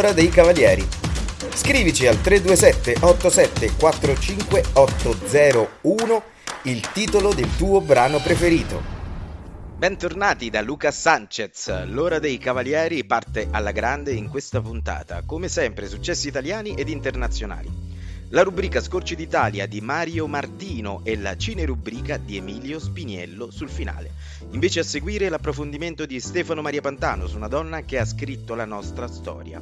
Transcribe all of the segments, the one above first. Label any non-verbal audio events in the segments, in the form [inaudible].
All'ora dei cavalieri. Scrivici al 327 87 45 801 il titolo del tuo brano preferito. Bentornati da Luca Sanchez. L'ora dei cavalieri parte alla grande in questa puntata, come sempre successi italiani ed internazionali. La rubrica Scorci d'Italia di Mario Martino e la cinerubrica di Emilio Spiniello sul finale. Invece a seguire l'approfondimento di Stefano Maria Pantano su una donna che ha scritto la nostra storia,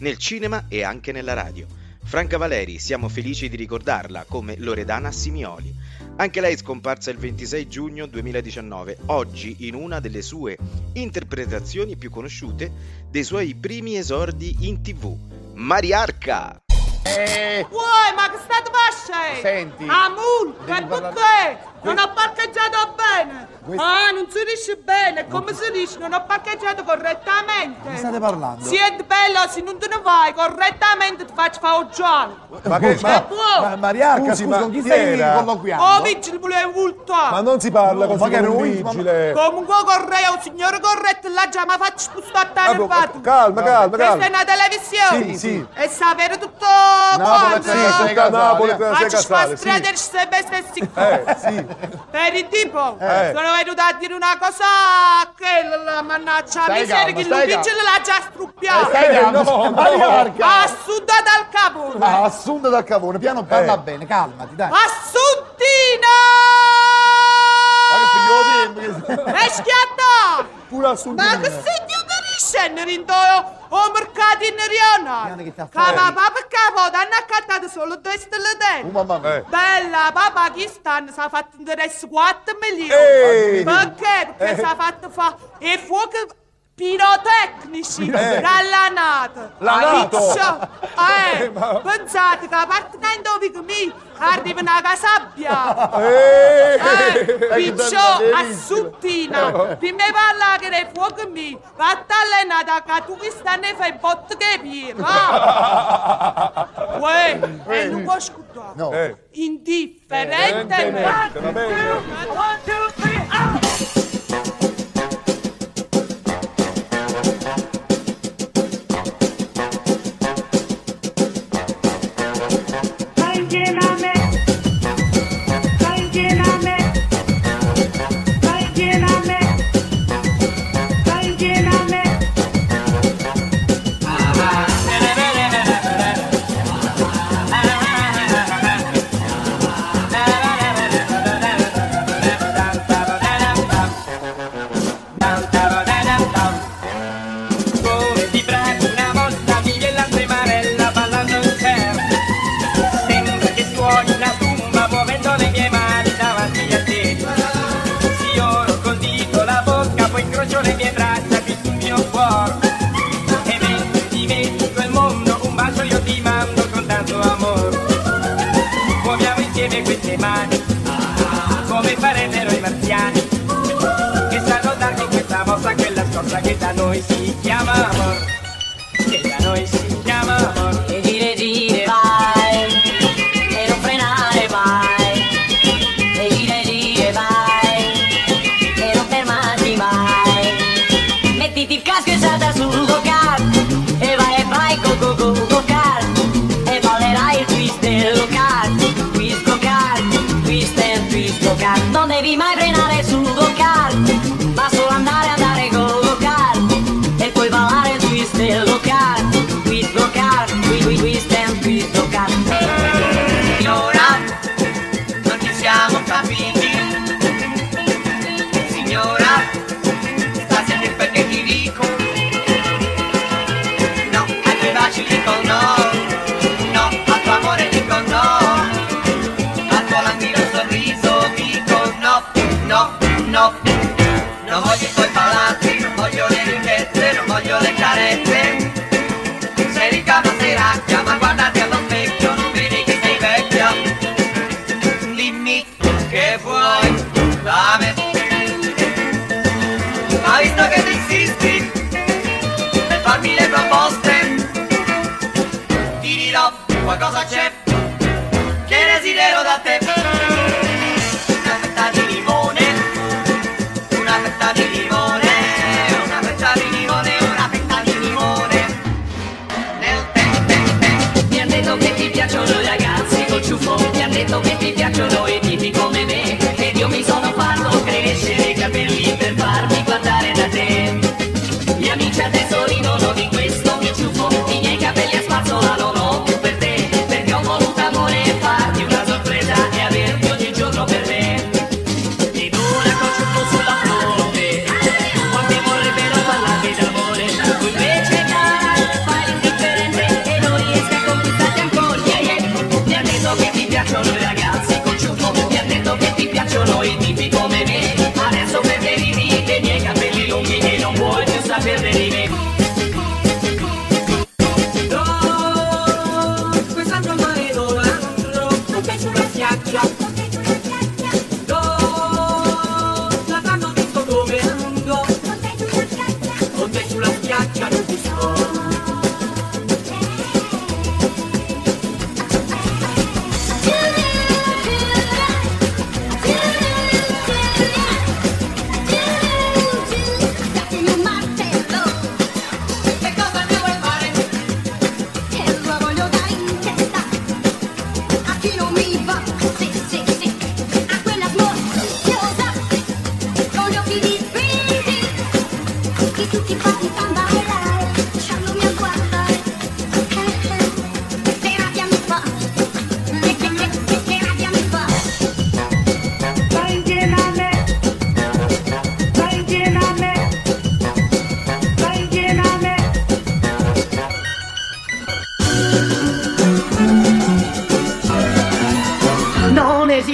nel cinema e anche nella radio. Franca Valeri, siamo felici di ricordarla come Loredana Simioli. Anche lei è scomparsa il 26 giugno 2019, oggi in una delle sue interpretazioni più conosciute dei suoi primi esordi in tv, Mariarca. Eh, Uè, ma che state facendo? Senti, Amul, che parlare- Non ho parcheggiato bene. Questo- Ah, non si dice bene. Come si dice? Non ho parcheggiato correttamente. Che state parlando? Siete bello, se non te ne vai correttamente ti faccio fare un giallo. Ma che Ma ma Mariarca, Scusi, scusa, con chi chi stai era? colloquiando? Oh, vigile, volevo vultare. Ma non si parla No, così ma che con un noi- ma- vigile. Comunque correo, signore corretto, là già mi faccio spostare Ah, boh, fatto. calma, calma, Questa è calma. una televisione. Sì, sì. E sapere tutto Napoli, quanto. sì, Tutta sei casale, Napoli, eh. sei Faccio casale, sì. spastrare sempre stessi Eh, sì. Per il tipo, Eh. sono venuta a dire una cosa che la mannaggia Stai miseria che calmo. l'ha già struppiato. Stai Eh, calmo, no. [laughs] Ha assunta dal capo. Ma assunta dal cavone, piano parla Eh. bene, calmati, dai. Assuntina! Ma che figlio di E schiatta! Pure assunto. Ma che di scendere o mercato in Riona? Piano che ti ha Che ma fatto? papà e capo hanno accattato solo due stelle Oh, dentro. mamma mia. Eh. Bella, papà Pakistan si è fatto interesse 4 milioni. Ehi! Perché? Perché Eh. si è fatto fare i fuochi pirotecnici Eh. dalla NATO. La NATO? [laughs] Eh, Eh, ma- pensate che appartenendo a me arriva una casabbia. Eh, Eh, bella a suttina. Di parlare che nei fuochi mi, vatta allenata che tu mi stanno fai botto che pira. Uè, e non può ascoltare. No. Eh. Indifferentemente. va bene. Come mani, come farebbero i marziani Che sanno darmi questa mossa, quella scorsa che da noi si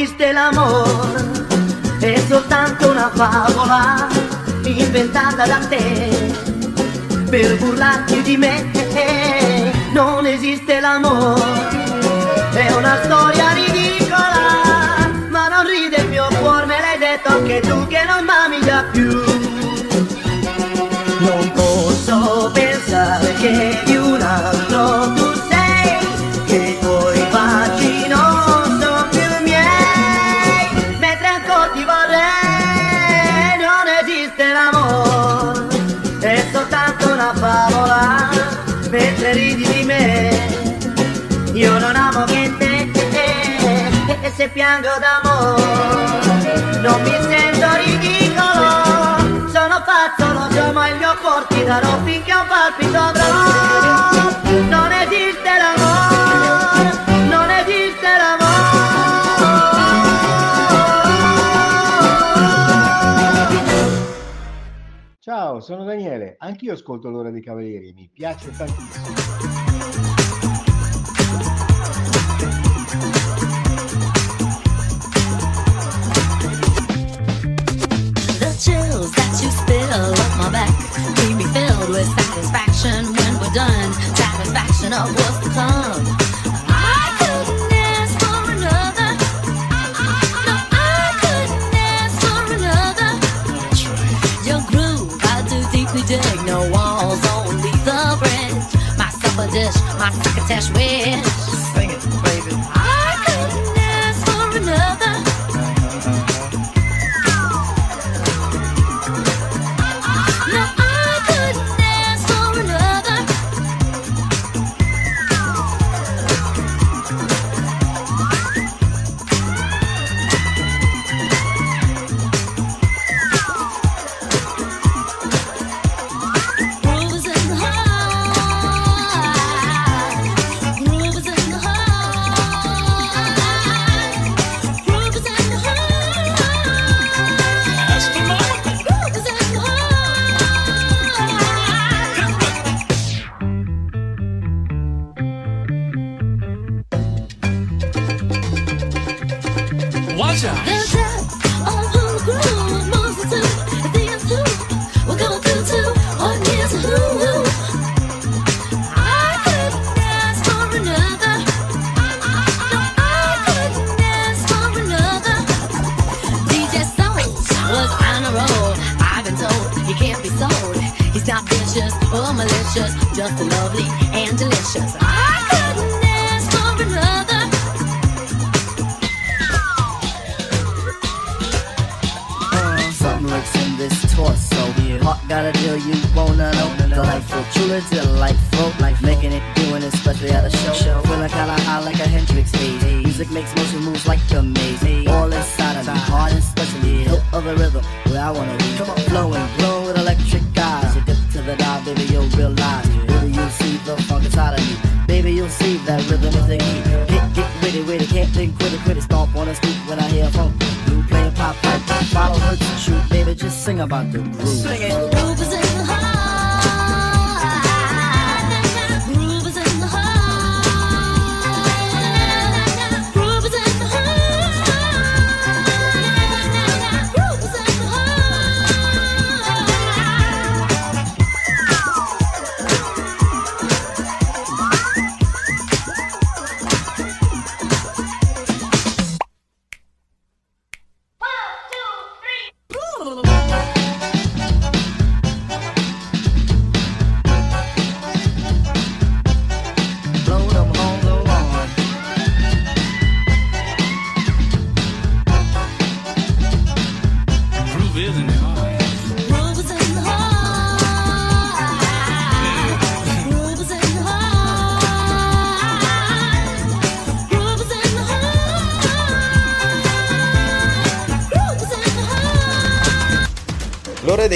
esiste l'amore, è soltanto una favola inventata da te per burlarti di me. Non esiste l'amore, è una storia ridicola, ma non ride il mio cuore, me l'hai detto anche tu che non m'ami già più. piango d'amore. Non mi sento ridicolo sono pazzo lo ma il mio cuor ti darò finché un palpito avrò non esiste l'amore non esiste l'amore. Ciao sono Daniele. Anch'io ascolto l'ora dei cavalieri mi piace tantissimo. chills that you spill up my back. Leave me filled with satisfaction when we're done. Satisfaction of what's to come. Dig no walls, only the bridge. My supper dish, my cricket with.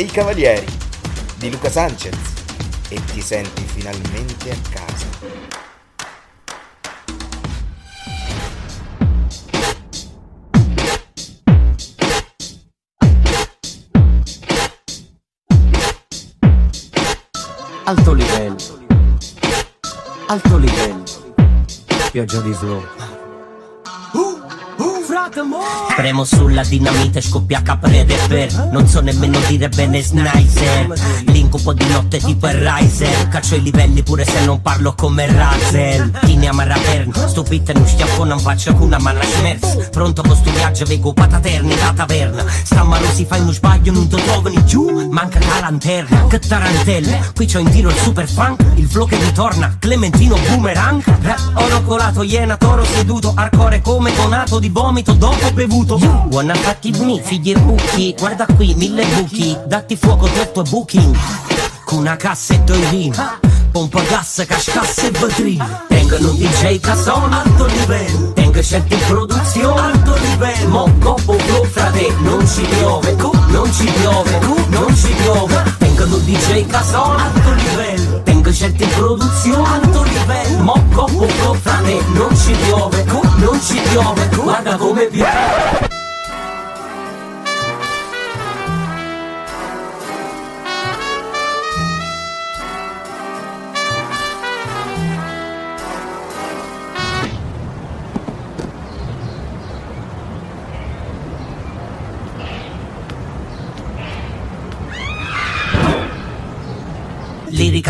Dei cavalieri di Luca Sanchez e ti senti finalmente a casa. Alto livello. Alto livello. Pioggia di flow. Premo sulla dinamite scoppia capre per Non so nemmeno dire bene sniper L'incubo di notte tipo il riser Caccio i livelli pure se non parlo come Razel Tini a Maravern Stupite non schiaffo non faccio una manna schmerz. Pronto con sto viaggio vengo pataterni da taverna. Stammalo si fa uno sbaglio non ti trovano giù Manca la lanterna. Che tarantella Qui c'ho in tiro il super funk Il flow che ritorna Clementino boomerang Oro colato iena toro seduto Arcore come conato di vomito dopo bevuto. You wanna fuck with me figli e buchi Guarda qui mille buchi Datti fuoco tutto booking Con una cassa e due rim Pompa gas, cascasse e vetrine Tengono un DJ casone alto livello. Tengo scelti in produzione alto livello. Mo coppo flow frate Non ci piove, cu, non ci piove, cu, non ci piove. Tengono un DJ casone alto livello. Tengo scelti in produzione alto livello. Mo coppo flow frate Non ci piove, cu, non ci piove. Guarda come piove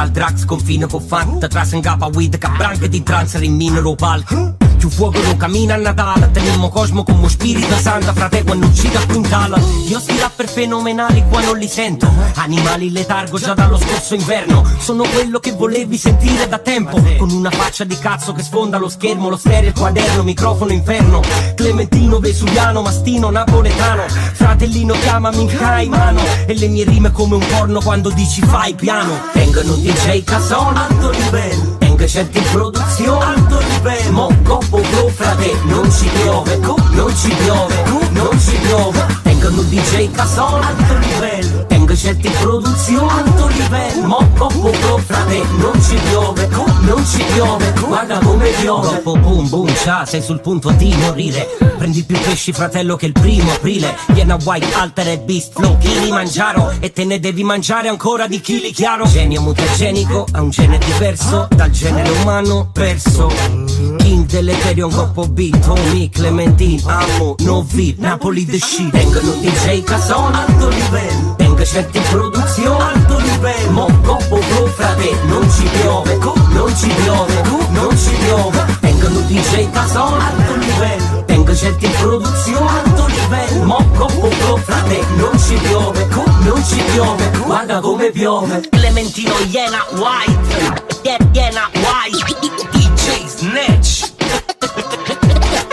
Lyrical drugs confine con fatta Tra sengapa weed che branche di trance in minero palco Più fuoco non cammina a Natale. Teniamo cosmo come spirito santo Frate quando uccide a quintala Io sti rapper fenomenali qua non li sento. Animali letargo già dallo scorso inverno. Sono quello che volevi sentire da tempo. Con una faccia di cazzo che sfonda lo schermo Lo stereo, il quaderno, microfono inferno. Clementino, Vesuviano, Mastino, Napoletano. Fratellino chiamami in caimano. E le mie rime come un porno quando dici fai piano. Tengono DJ Cason alto livello In produzione. Alto livello Mo coppo flow frate non ci piove Non ci piove non ci piove. Tengono DJ Cason alto livello In produzione alto livello Mo coppo flow frate non ci piove Non ci piove Guarda come piove. Dopo boom boom ciao sei sul punto di morire. Prendi più pesci fratello che il primo aprile. Viene a white alter e beast flow chili mangiaro. E te ne devi mangiare ancora di chili chiaro. Genio mutagenico ha un gene diverso Dal genere umano perso King dell'Ethereum coppo beat Tommy Clementine Amo Novi Napoli the shit. Tengono DJ Cason alto livello. Tengo scelti in produzione alto livello. Mo coppo flow frate non ci piove. Non ci piove non ci piove. Tengono DJ Cason alto livello. Tengo scelti in produzione alto livello. Mo coppo go, frate, non ci piove, non ci piove, guarda come piove. Clementino Iena White, Ie- Iena White, Snatch.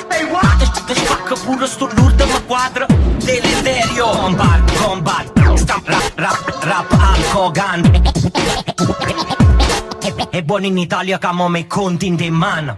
Hey, what? Pure sto lourdo ma quadra Deleterio Combat, combat Stamp, rap, rap, rap, alco, gun E buono in Italia che amo me conti in man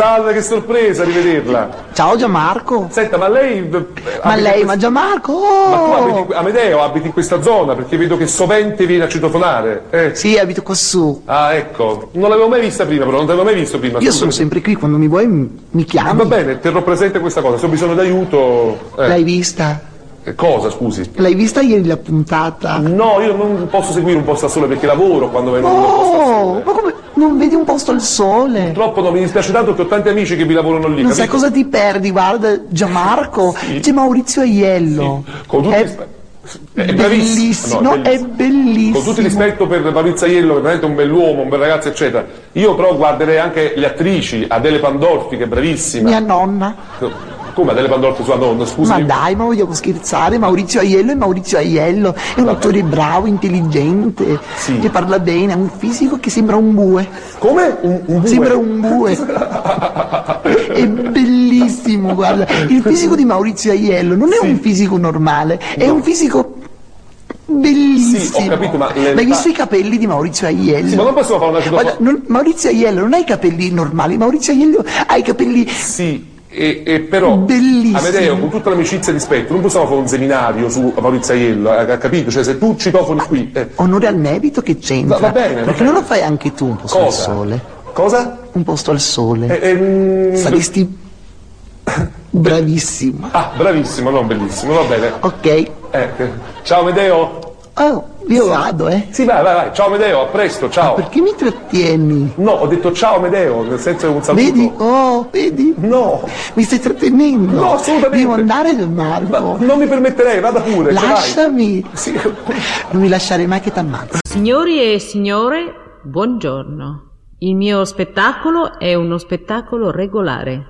Salve, che sorpresa rivederla. Ciao Gianmarco. Senta, ma lei... eh, Ma lei, in ma Gianmarco? Ma tu oh! abiti, in- Amedeo, abiti in questa zona perché vedo che sovente viene a citofonare. Eh. Sì, abito quassù. Ah, ecco. Non l'avevo mai vista prima, però non l'avevo mai visto prima. Io scusami. sono sempre qui, quando mi vuoi mi mi chiami. Va bene, terrò presente questa cosa. Se ho bisogno d'aiuto. eh. L'hai vista? Eh, Cosa, scusi? L'hai vista ieri la puntata? No, io non posso seguire un posto al sole perché lavoro quando vengo in un posto al Oh, sole. ma come? Non vedi un posto al sole? Purtroppo no, mi dispiace tanto che ho tanti amici che vi lavorano lì. Non sai capito? cosa ti perdi, guarda, Gianmarco. [laughs] C'è Maurizio Aiello. Con tutti È rispe- è bellissimo, no, no, è bellissimo. Con tutto il rispetto per Maurizio Aiello, che è veramente un bell'uomo, un bel ragazzo, eccetera. Io però guarderei anche le attrici, Adele Pandolfi, che è bravissima. Mia nonna. Come Adele Pandolfi sua nonna, scusi? Ma dai, ma vogliamo scherzare? Maurizio Aiello è Maurizio Aiello, è un attore bravo, intelligente, che parla bene, ha un fisico che sembra un bue. Come? Un, un bue? Sembra un bue. [laughs] è bellissimo, guarda. Il fisico di Maurizio Aiello non è un fisico normale, è un fisico bellissimo. Sì, ho capito, ma le- hai visto i capelli di Maurizio Aiello? Sì, ma non possiamo fare una cosa- Maurizio Aiello non ha i capelli normali, Maurizio Aiello ha i capelli Sì, e, e però, Bellissimo. Amedeo, con tutta l'amicizia e rispetto, non possiamo fare un seminario su Maurizio Aiello, eh, ha capito? Cioè, se tu citofoni qui... eh, Onore al merito che c'entra. Va- va bene, Perché non lo fai anche tu un posto Cosa? al sole? Cosa? Un posto al sole. eh, mm, Saresti [laughs] bravissimo. Ah, bravissimo, non bellissimo, va bene. Ok. Eh, eh, ciao Amedeo. Oh, io vado, eh. Sì, vai, vai, vai. Ciao Amedeo, a presto, ciao. Perché mi trattieni? No, ho detto ciao Amedeo, nel senso un saluto. Vedi? Oh, vedi? No. Mi stai trattenendo. No, assolutamente. Devo andare, Gianmarco. Non mi permetterei, vada pure. Lasciami. Sì. Non mi lasciare mai che t'ammazzo. Signori e signore, buongiorno. Il mio spettacolo è uno spettacolo regolare.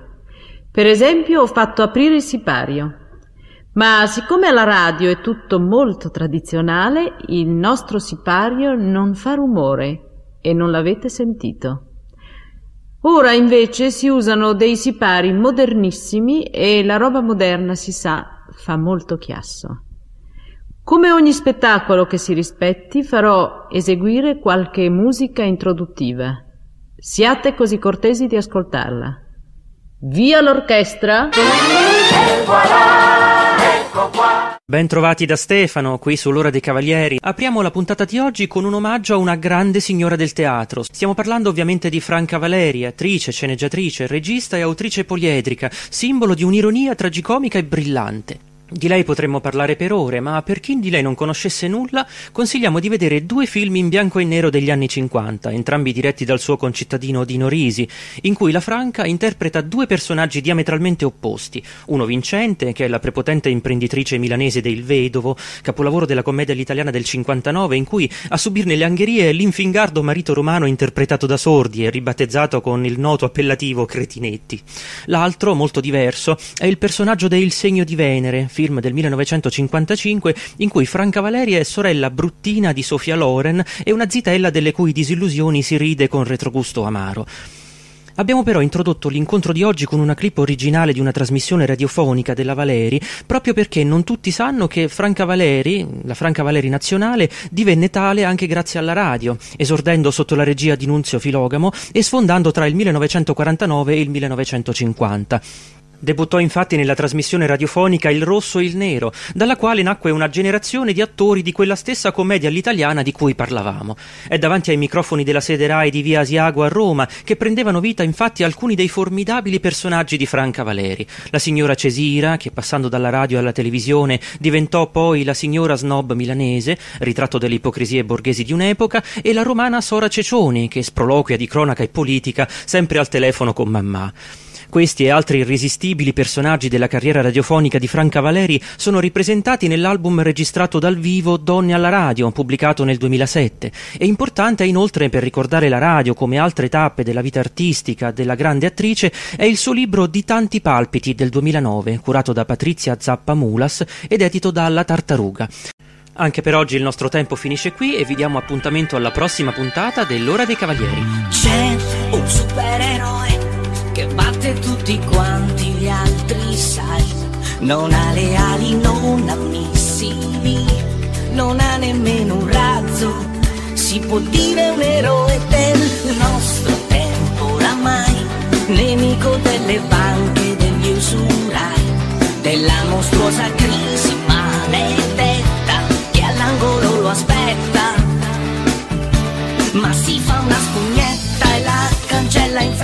Per esempio, ho fatto aprire il sipario. Ma siccome alla radio è tutto molto tradizionale, il nostro sipario non fa rumore e non l'avete sentito. Ora invece si usano dei sipari modernissimi e la roba moderna, si sa, fa molto chiasso. Come ogni spettacolo che si rispetti, farò eseguire qualche musica introduttiva. Siate così cortesi di ascoltarla. Via l'orchestra! E voilà, ecco qua. Ben trovati da Stefano, qui sull'Ora dei Cavalieri. Apriamo la puntata di oggi con un omaggio a una grande signora del teatro. Stiamo parlando ovviamente di Franca Valeri, attrice, sceneggiatrice, regista e autrice poliedrica, simbolo di un'ironia tragicomica e brillante. Di lei potremmo parlare per ore, ma per chi di lei non conoscesse nulla, consigliamo di vedere due film in bianco e nero degli anni 50, entrambi diretti dal suo concittadino Dino Risi, in cui la Franca interpreta due personaggi diametralmente opposti. Uno vincente, che è la prepotente imprenditrice milanese del Vedovo, capolavoro della commedia all'italiana del 59, in cui a subirne le angherie è l'infingardo marito romano interpretato da Sordi e ribattezzato con il noto appellativo Cretinetti. L'altro, molto diverso, è il personaggio de Il segno di Venere, film del 1955 in cui Franca Valeri è sorella bruttina di Sofia Loren e una zitella delle cui disillusioni si ride con retrogusto amaro. Abbiamo però introdotto l'incontro di oggi con una clip originale di una trasmissione radiofonica della Valeri, proprio perché non tutti sanno che Franca Valeri, la Franca Valeri nazionale, divenne tale anche grazie alla radio, esordendo sotto la regia di Nunzio Filogamo e sfondando tra il 1949 e il 1950. Debuttò infatti nella trasmissione radiofonica Il Rosso e il Nero, dalla quale nacque una generazione di attori di quella stessa commedia all'italiana di cui parlavamo. È davanti ai microfoni della sede RAI di Via Asiago a Roma che prendevano vita infatti alcuni dei formidabili personaggi di Franca Valeri. La signora Cesira, che passando dalla radio alla televisione diventò poi la signora snob milanese, ritratto delle ipocrisie borghesi di un'epoca, e la romana Sora Cecioni, che sproloquia di cronaca e politica sempre al telefono con mamma. Questi e altri irresistibili personaggi della carriera radiofonica di Franca Valeri sono ripresentati nell'album registrato dal vivo Donne alla radio, pubblicato nel 2007. E importante inoltre per ricordare la radio come altre tappe della vita artistica della grande attrice è il suo libro Di tanti palpiti del 2009, curato da Patrizia Zappa Mulas ed edito dalla Tartaruga. Anche per oggi il nostro tempo finisce qui e vi diamo appuntamento alla prossima puntata dell'Ora dei Cavalieri. C'è un supereroe che tutti quanti gli altri, sai. Non ha le ali, non ha missili, non ha nemmeno un razzo. Si può dire un eroe del nostro tempo oramai, nemico delle banche, degli usurai, della mostruosa crisi maledetta che all'angolo lo aspetta ma si fa una spugnetta e la cancella in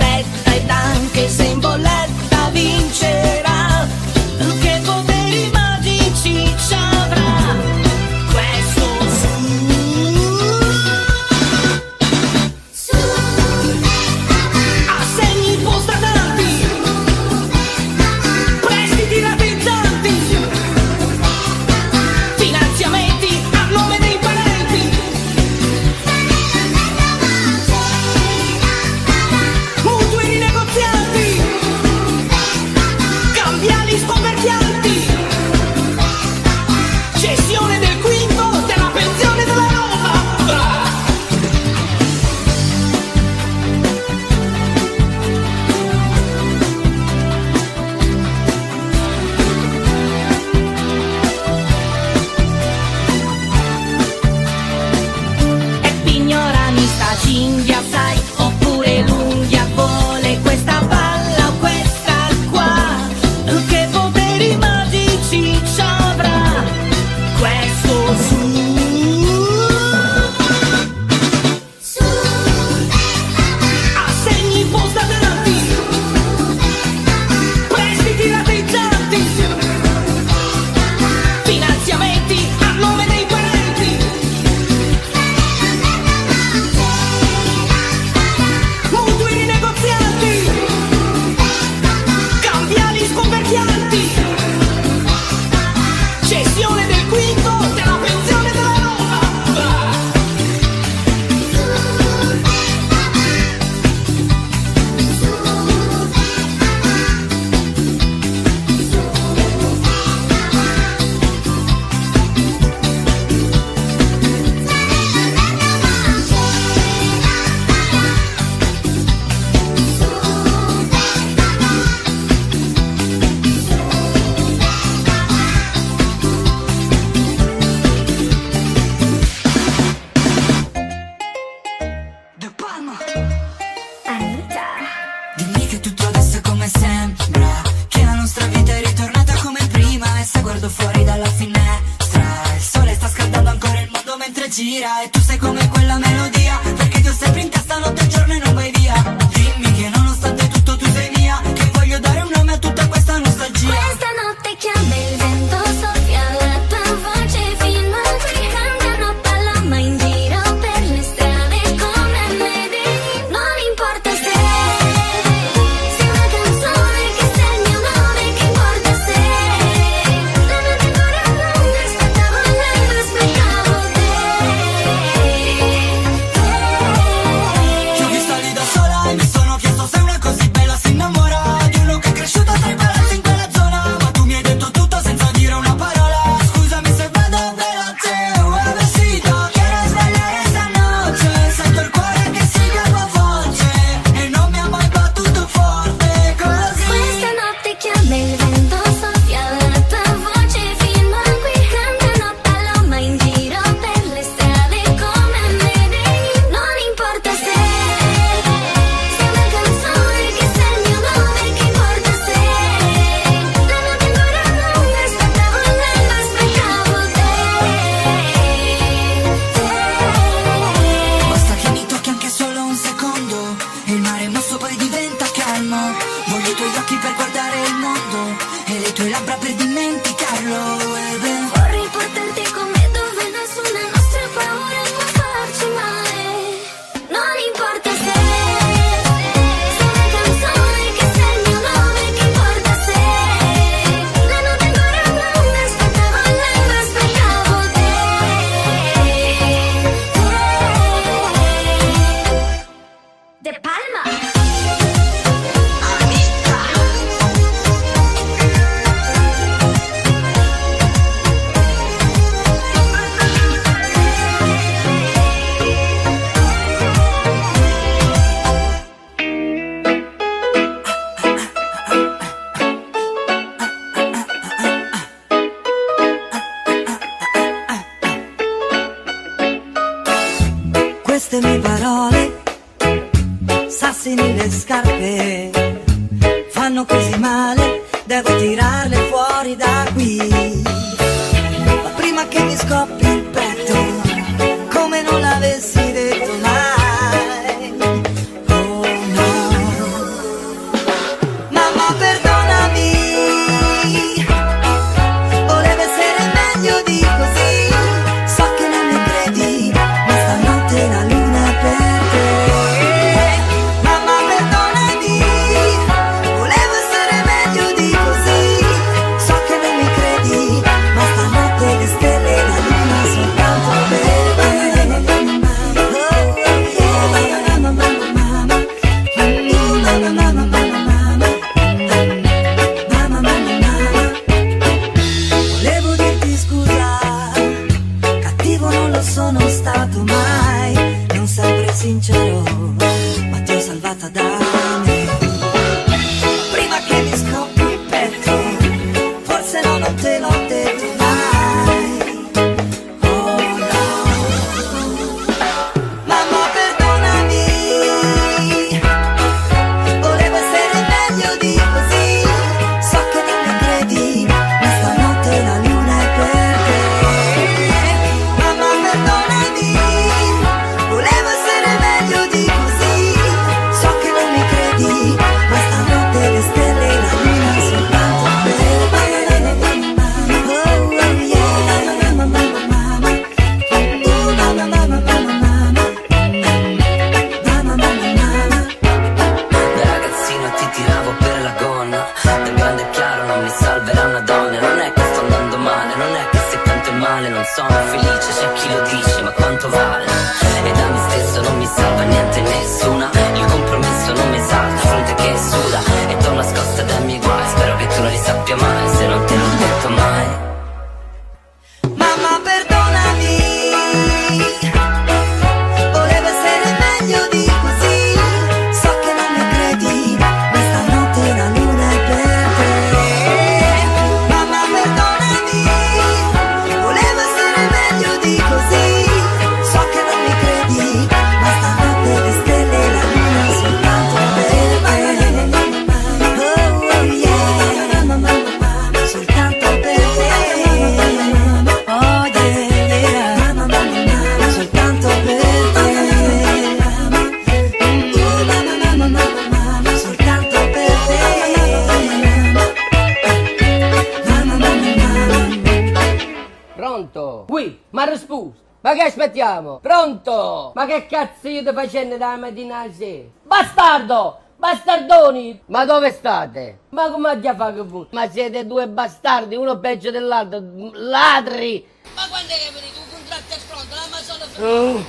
aspettiamo? Pronto? Ma che cazzo io ti facendo da mattina alla sera? Bastardo! Bastardoni! Ma dove state? Ma come ti fa che voi? Ma siete due bastardi, uno peggio dell'altro, ladri! Ma quando è che venite? Un contratto è pronto, la ma sono Oh,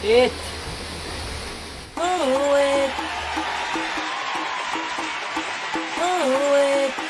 shit. Oh, eh. Oh, eh.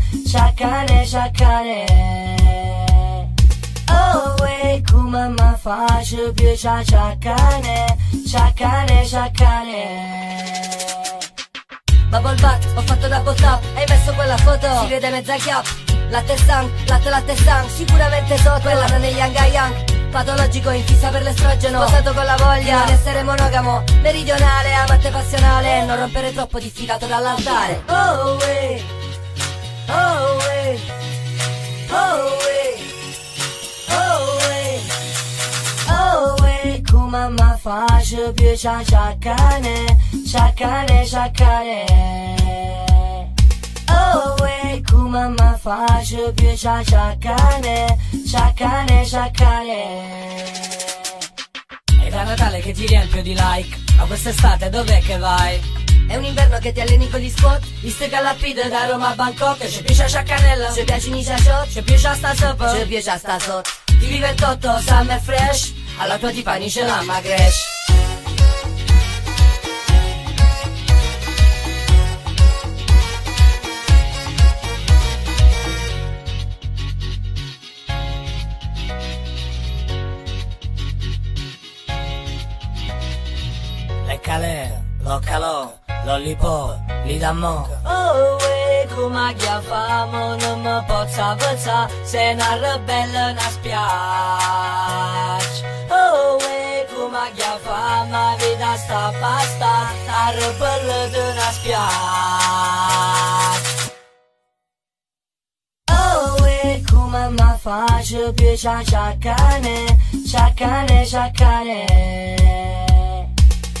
Oh, eh. Oh, come mi faccio più ciacciacane, ciaccane, ciaccane. Bubble butt, ho fatto double top, hai messo quella foto, si vede mezza chiap. Latte sang, latte latte sang, sicuramente sotto, quella non è Young a Young. Patologico in fissa per l'estrogeno Sposato con la voglia di essere monogamo Meridionale, amante passionale Non rompere troppo diffidato dall'altare Oh, eh. Oh, eh. Oh, eh. Oh, eh. Oh, eh. Mi faccio più ciacciacane Ciaccane, ciaccane Oh, eh. Come mi faccio più ciacciacane Ciaccane, ciaccane È da Natale che ti riempio di like Ma quest'estate dov'è che vai? È un inverno che ti alleni con gli squat. Viste calapide da Roma a Bangkok. C'è più ciaccanella C'è piace in shot C'è più sta sopra C'è più sta sotto Ti vive il totto, summer fresh. Alla tua tipani c'è la magresh lo calò, lollipop, li dammo Oh, eh, come chiafamo Non mi posso avanzare Se una ribelle una spiace Oh, eh, come chiafamo La vita sta basta La ribelle di una spiace Oh, eh, come mi faccio più ciacciacane Ciaccane, ciaccane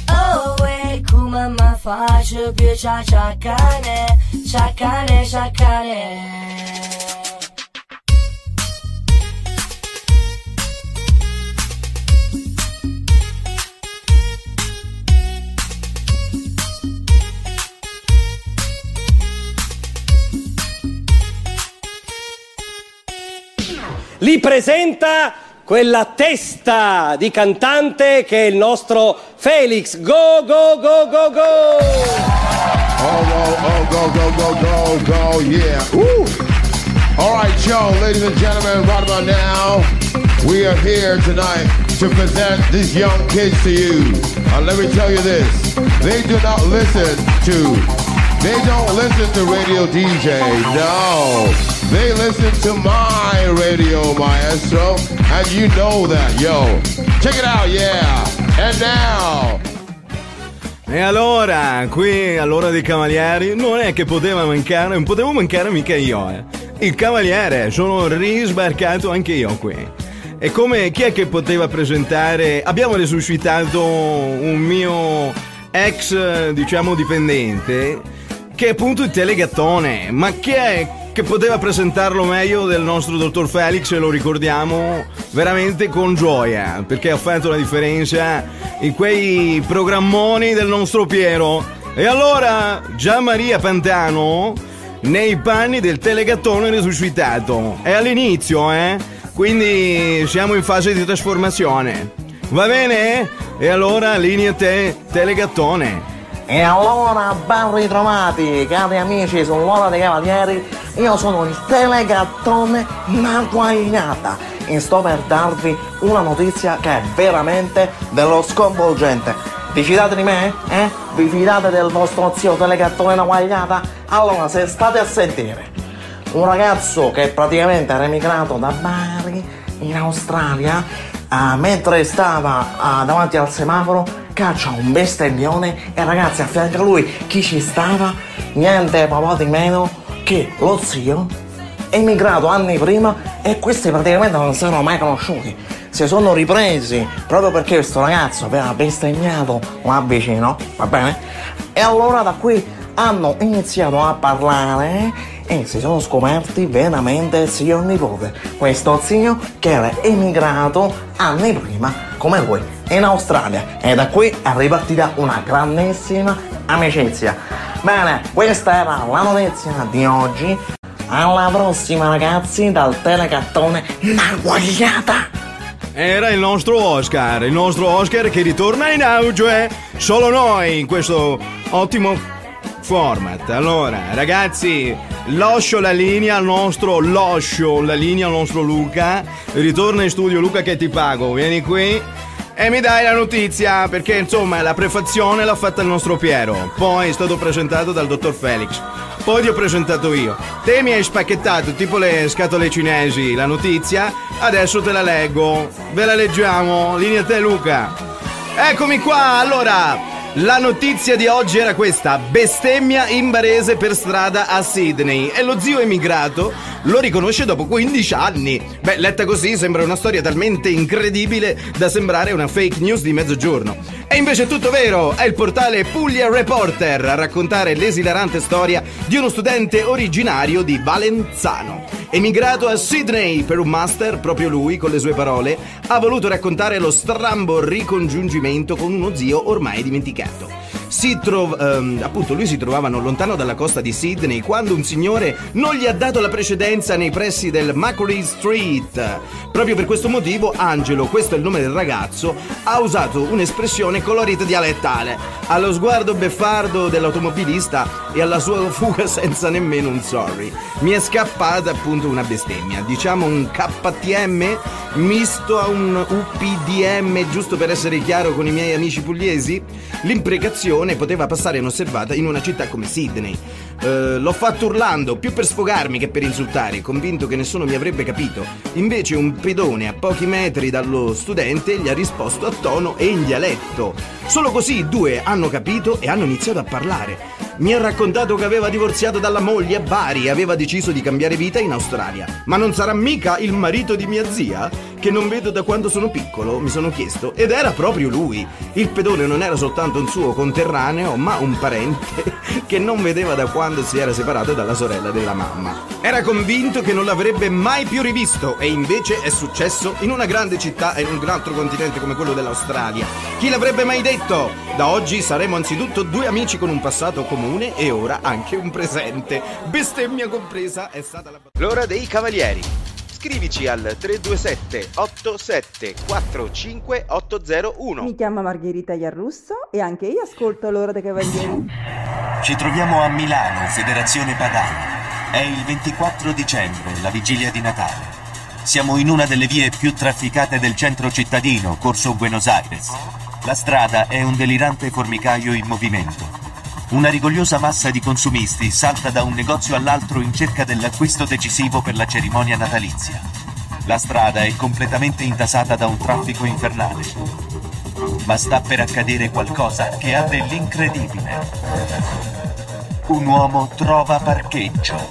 Oh, eh, come mi faccio più ciacciacane Ciaccane, ciaccane li presenta quella testa di cantante che è il nostro Felix. Go, go, go, go, go! Oh, oh, oh, go, go, go, go, go, yeah. Woo. All right, Joe, ladies and gentlemen, right about now, we are here tonight to present these young kids to you. And let me tell you this, they do not listen to, they don't listen to radio DJ, no. They listen to my radio maestro, and you know that, yo. Check it out, yeah. And now, E allora, qui all'ora dei cavalieri, non è che poteva mancare, non potevo mancare mica io, eh. Il cavaliere, sono risbarcato anche io qui. E come chi è che poteva presentare? Abbiamo resuscitato un mio ex, diciamo, dipendente, che è appunto il telegattone. Ma chi è che poteva presentarlo meglio del nostro dottor Felix e lo ricordiamo veramente con gioia perché ha fatto la differenza in quei programmoni del nostro Piero. E allora Gian Maria Pantano nei panni del telegattone risuscitato. È all'inizio, eh? Quindi siamo in fase di trasformazione. Va bene? E allora linea te, telegattone. E allora, ben ritrovati, cari amici sull'ora dei cavalieri, io sono il telegattone Maguagliata e sto per darvi una notizia che è veramente dello sconvolgente. Vi fidate di me? Eh? Vi fidate del vostro zio telegattone Maguagliata? Allora, se state a sentire, un ragazzo che praticamente era emigrato da Bari in Australia ah, mentre stava ah, davanti al semaforo, caccia un bestemmione e ragazzi a fianco a lui chi ci stava? Niente papà di meno che lo zio, emigrato anni prima e questi praticamente non si erano mai conosciuti. Si sono ripresi proprio perché questo ragazzo aveva bestemmiato là vicino, va bene? E allora da qui hanno iniziato a parlare e si sono scoperti veramente zio e nipote. Questo zio che era emigrato anni prima come lui in Australia e da qui è ripartita una grandissima amicizia. Bene, questa era la notizia di oggi. Alla prossima ragazzi dal telecattone La Guagliata! Era il nostro Oscar, il nostro Oscar che ritorna in auge. Solo noi in questo ottimo format. Allora, ragazzi, lascio la linea al nostro lascio la linea al nostro Luca. Ritorna in studio Luca che ti pago. Vieni qui e mi dai la notizia perché insomma la prefazione l'ha fatta il nostro Piero. Poi è stato presentato dal dottor Felix. Poi ti ho presentato io. Te mi hai spacchettato tipo le scatole cinesi la notizia. Adesso te la leggo. Ve la leggiamo. Linea te Luca. Eccomi qua. Allora, la notizia di oggi era questa: bestemmia in barese per strada a Sydney e lo zio emigrato lo riconosce dopo 15 anni. Beh, letta così sembra una storia talmente incredibile da sembrare una fake news di mezzogiorno. E invece è tutto vero, è il portale Puglia Reporter a raccontare l'esilarante storia di uno studente originario di Valenzano. Emigrato a Sydney per un master, proprio lui, con le sue parole, ha voluto raccontare lo strambo ricongiungimento con uno zio ormai dimenticato. Si trov- ehm, appunto, lui si trovava lontano dalla costa di Sydney quando un signore non gli ha dato la precedenza nei pressi del Macquarie Street. Proprio per questo motivo, Angelo, questo è il nome del ragazzo, ha usato un'espressione colorita dialettale. Allo sguardo beffardo dell'automobilista e alla sua fuga senza nemmeno un sorry. Mi è scappata appunto una bestemmia, diciamo un KTM misto a un UPDM, giusto per essere chiaro con i miei amici pugliesi? L'imprecazione poteva passare inosservata in una città come Sydney. Eh, l'ho fatto urlando, più per sfogarmi che per insultare, convinto che nessuno mi avrebbe capito. Invece un pedone a pochi metri dallo studente gli ha risposto a tono e in dialetto. Solo così i due hanno capito e hanno iniziato a parlare. Mi ha raccontato che aveva divorziato dalla moglie a Bari e aveva deciso di cambiare vita in Australia. Ma non sarà mica il marito di mia zia? Che non vedo da quando sono piccolo, mi sono chiesto. Ed era proprio lui. Il pedone non era soltanto un suo conterraneo, ma un parente [laughs] che non vedeva da quando si era separato dalla sorella della mamma. Era convinto che non l'avrebbe mai più rivisto e invece è successo in una grande città e in un altro continente come quello dell'Australia. Chi l'avrebbe mai detto? Da oggi saremo anzitutto due amici con un passato comune e ora anche un presente. Bestemmia compresa è stata la... L'ora dei cavalieri. Scrivici al 327 87 801. Mi chiamo Margherita Iarrusso e anche io ascolto l'ora dei cavalieri. Ci troviamo a Milano, Federazione Padana. È il 24 dicembre, la vigilia di Natale. Siamo in una delle vie più trafficate del centro cittadino, Corso Buenos Aires. La strada è un delirante formicaio in movimento. Una rigogliosa massa di consumisti salta da un negozio all'altro in cerca dell'acquisto decisivo per la cerimonia natalizia. La strada è completamente intasata da un traffico infernale. Ma sta per accadere qualcosa che ha dell'incredibile. Un uomo trova parcheggio.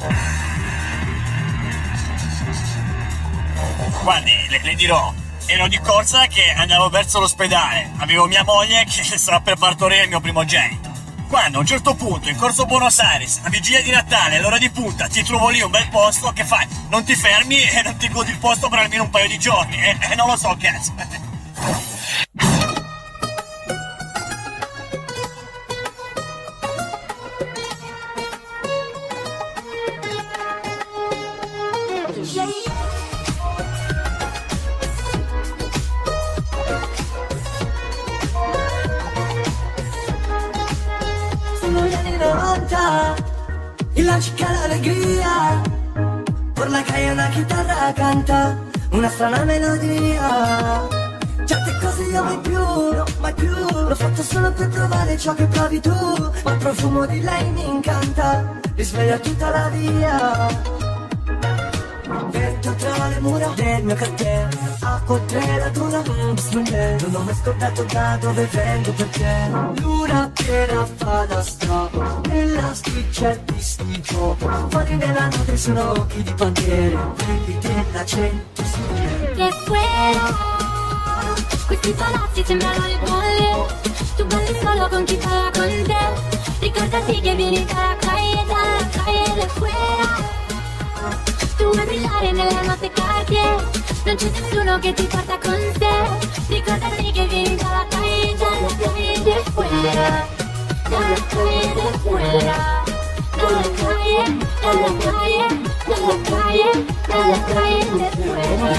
Guardi, le, le dirò, ero di corsa che andavo verso l'ospedale. Avevo mia moglie che [laughs] stava per partorire il mio primogenito. Quando a un certo punto, in corso Buenos Aires, la vigilia di Natale, all'ora di punta, ti trovo lì un bel posto, che fai? Non ti fermi e non ti godi il posto per almeno un paio di giorni? E, e non lo so, cazzo. Canta Una strana melodia. Certe cose io mai più, no, mai più. L'ho fatto solo per trovare ciò che provi tu Ma il profumo di lei mi incanta Risveglia tutta la via. Vento tra le mura del mio quartiere Acqua tre la tuna, mm, Non ho mai scordato da dove vengo perché Luna da strappo Nella c'è il bisticcio Fuori nella notte sono occhi di bandiere. Quelli della gente De fuera Questi palazzi sembrano le bolle. Tu balli solo con chi parla con te. Ricordati che vieni dalla calle, dalla calle fuera Tu vuoi brillare nella notte cardier Non c'è nessuno che ti porta con sé. Ricordati che vieni dalla calle, dalla calle fuera Dalla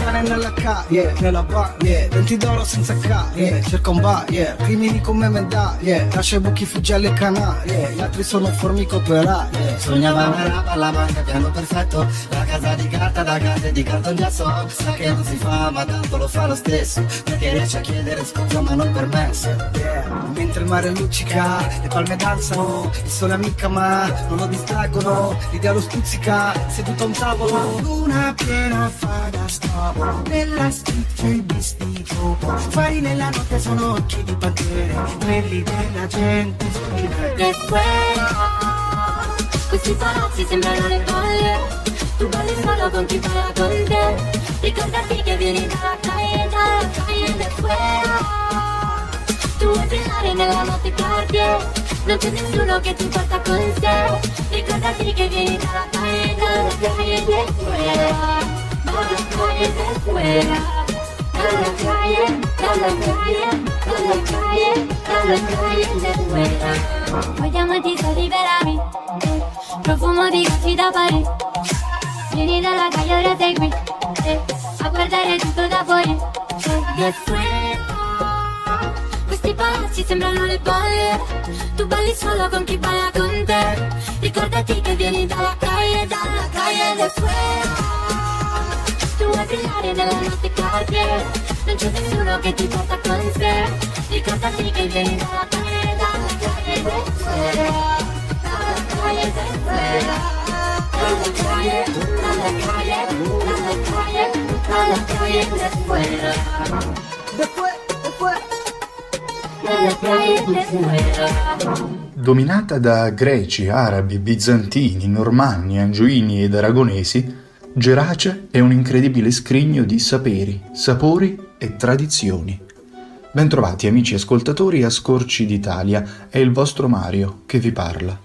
calle nella calle, nella baie, 20 d'oro senza carie, cerca un baie, crimini come medaglie, lascia i buchi fuggi alle canarie, gli altri sono formiche operaie. Sognava una rapa alla banca, piano perfetto La casa di carta da grande di cartongesso Sa che non si fa, ma tanto lo fa lo stesso Perché riesce a chiedere scusa ma non permesso Yeah. Mentre il mare luccica, le palme danzano, il sole amica ma non lo distraggono, l'idea lo stuzzica, seduto a un tavolo. Luna piena fa da stavo, nella c'è il bisticcio, fari nella notte sono occhi di bandiere, quelli della gente De fuera Questi palazzi sembrano le bolle Tu balli solo con chi parla con te. Ricordati che vieni dalla calle, dalla calle de fuera Tu vuoi brillare nella notte cardier Non c'è nessuno che ti porta con sé Ricordati che vieni dalla calle, dalla calle de fuera. Dalla calle de fuera Dalla calle, dalla calle, dalla de fuera. Vogliamo so liberarmi eh, Profumo di da Parigi Vieni dalla calle ora sei qui eh, A guardare tutto da fuori De fuera Questi palazzi sembrano le bolle Tu balli solo con chi balla con te. Ricordati che vieni dalla calle, dalla calle de fuera tu vuoi brillare nella notte cardier Non c'è nessuno che ti porta con sé. Ricordati che vieni dalla calle, dalla calle del fuera Dalla calle del fuera Dalla calle, dalla calle, dalla calle, dalla calle del calle del fuera Dominata da greci, arabi, bizantini, normanni, angioini ed aragonesi, Gerace è un incredibile scrigno di saperi, sapori e tradizioni. Bentrovati amici ascoltatori a Scorci d'Italia, è il vostro Mario che vi parla.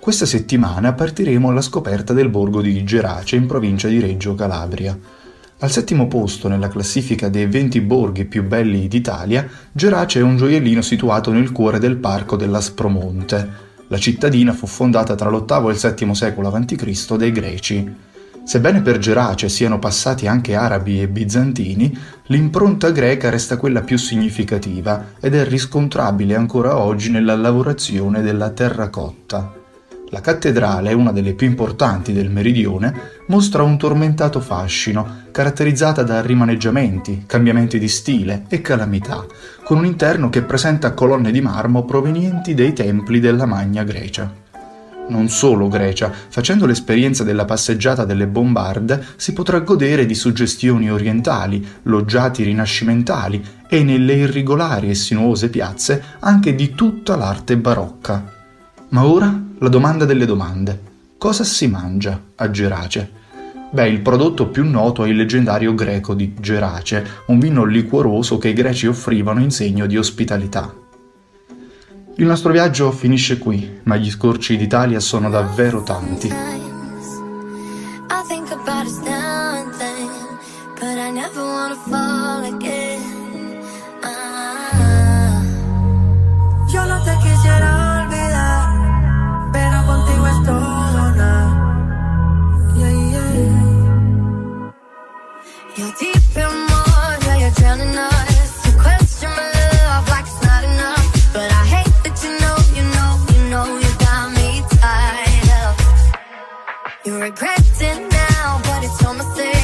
Questa settimana partiremo alla scoperta del borgo di Gerace in provincia di Reggio Calabria. Al settimo posto nella classifica dei 20 borghi più belli d'Italia, Gerace è un gioiellino situato nel cuore del parco dell'Aspromonte. La cittadina fu fondata tra l'VIII e il VII secolo a.C. dai Greci. Sebbene per Gerace siano passati anche arabi e bizantini, l'impronta greca resta quella più significativa ed è riscontrabile ancora oggi nella lavorazione della terracotta. La cattedrale, una delle più importanti del meridione, mostra un tormentato fascino, caratterizzata da rimaneggiamenti, cambiamenti di stile e calamità, con un interno che presenta colonne di marmo provenienti dai templi della Magna Grecia. Non solo Grecia, facendo l'esperienza della passeggiata delle bombarde si potrà godere di suggestioni orientali, loggiati rinascimentali e nelle irregolari e sinuose piazze anche di tutta l'arte barocca. Ma ora la domanda delle domande. Cosa si mangia a Gerace? Beh, il prodotto più noto è il leggendario greco di Gerace, un vino liquoroso che i greci offrivano in segno di ospitalità. Il nostro viaggio finisce qui, ma gli scorci d'Italia sono davvero tanti. I You regret it now, but it's your mistake.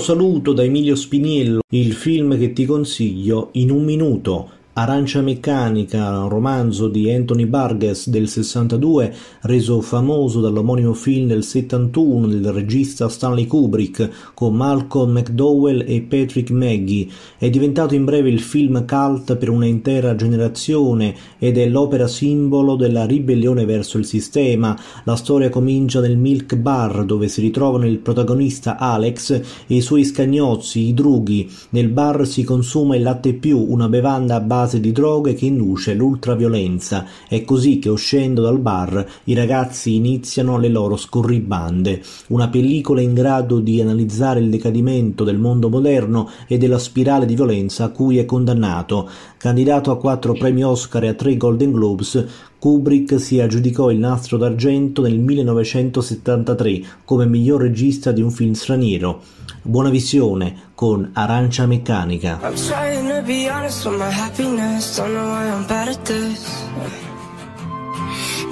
Saluto da Emilio Spiniello, il film che ti consiglio in un minuto. Arancia Meccanica, un romanzo di Anthony Burgess del 62, reso famoso dall'omonimo film del 71 del regista Stanley Kubrick con Malcolm McDowell e Patrick Maggie. È diventato in breve il film cult per un'intera generazione ed è l'opera simbolo della ribellione verso il sistema. La storia comincia nel Milk Bar dove si ritrovano il protagonista Alex e i suoi scagnozzi, i drughi. Nel bar si consuma il latte più, una bevanda a base di droghe che induce l'ultraviolenza. È così che uscendo dal bar i ragazzi iniziano le loro scorribande. Una pellicola in grado di analizzare il decadimento del mondo moderno e della spirale di violenza a cui è condannato. Candidato a quattro premi Oscar e a tre Golden Globes, Kubrick si aggiudicò il nastro d'argento nel 1973 come miglior regista di un film straniero. Buona visione con Arancia Meccanica.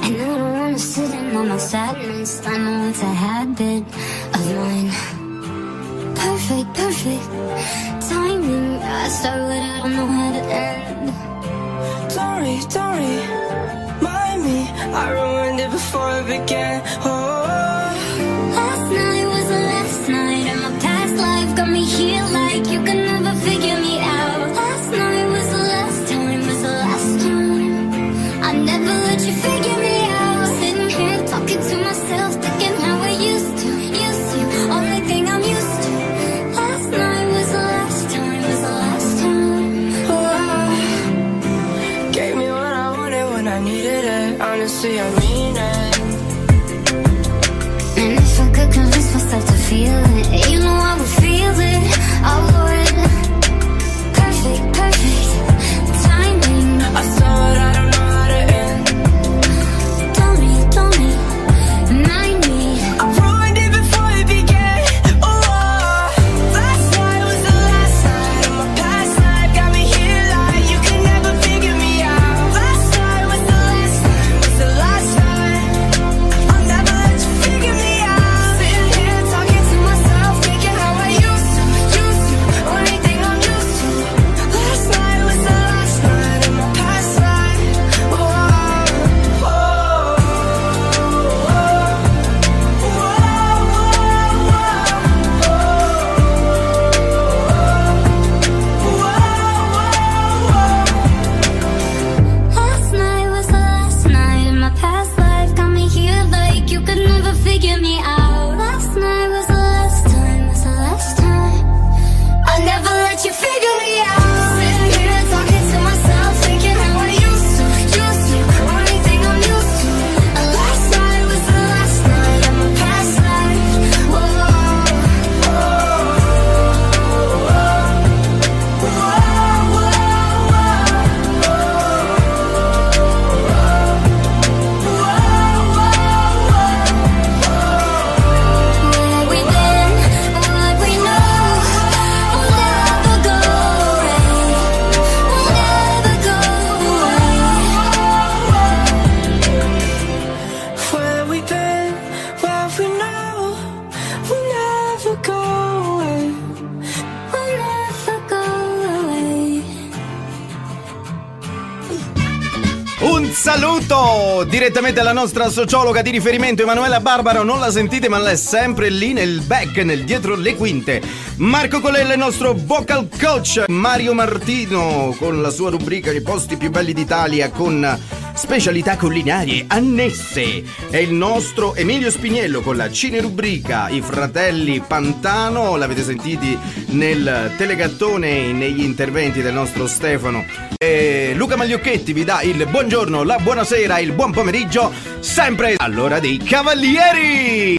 And I don't wanna sit in on my sadness. I know it's a mine. Perfect, perfect timing. I start what I don't know how to end. Sorry, sorry, mind me. I ruined it before it began. Oh, Last night was the last night, and my past life got me here like you can direttamente alla nostra sociologa di riferimento Emanuela Barbaro, non la sentite ma è sempre lì nel back, nel dietro le quinte. Marco Colella, il nostro vocal coach, Mario Martino con la sua rubrica I posti più belli d'Italia con specialità culinarie annesse e il nostro Emilio Spiniello con la cine rubrica I fratelli Pantano, l'avete sentiti nel telegattone negli interventi del nostro Stefano. E Luca Magliocchetti vi dà il buongiorno, la buonasera, il buon pomeriggio, sempre all'ora dei cavalieri!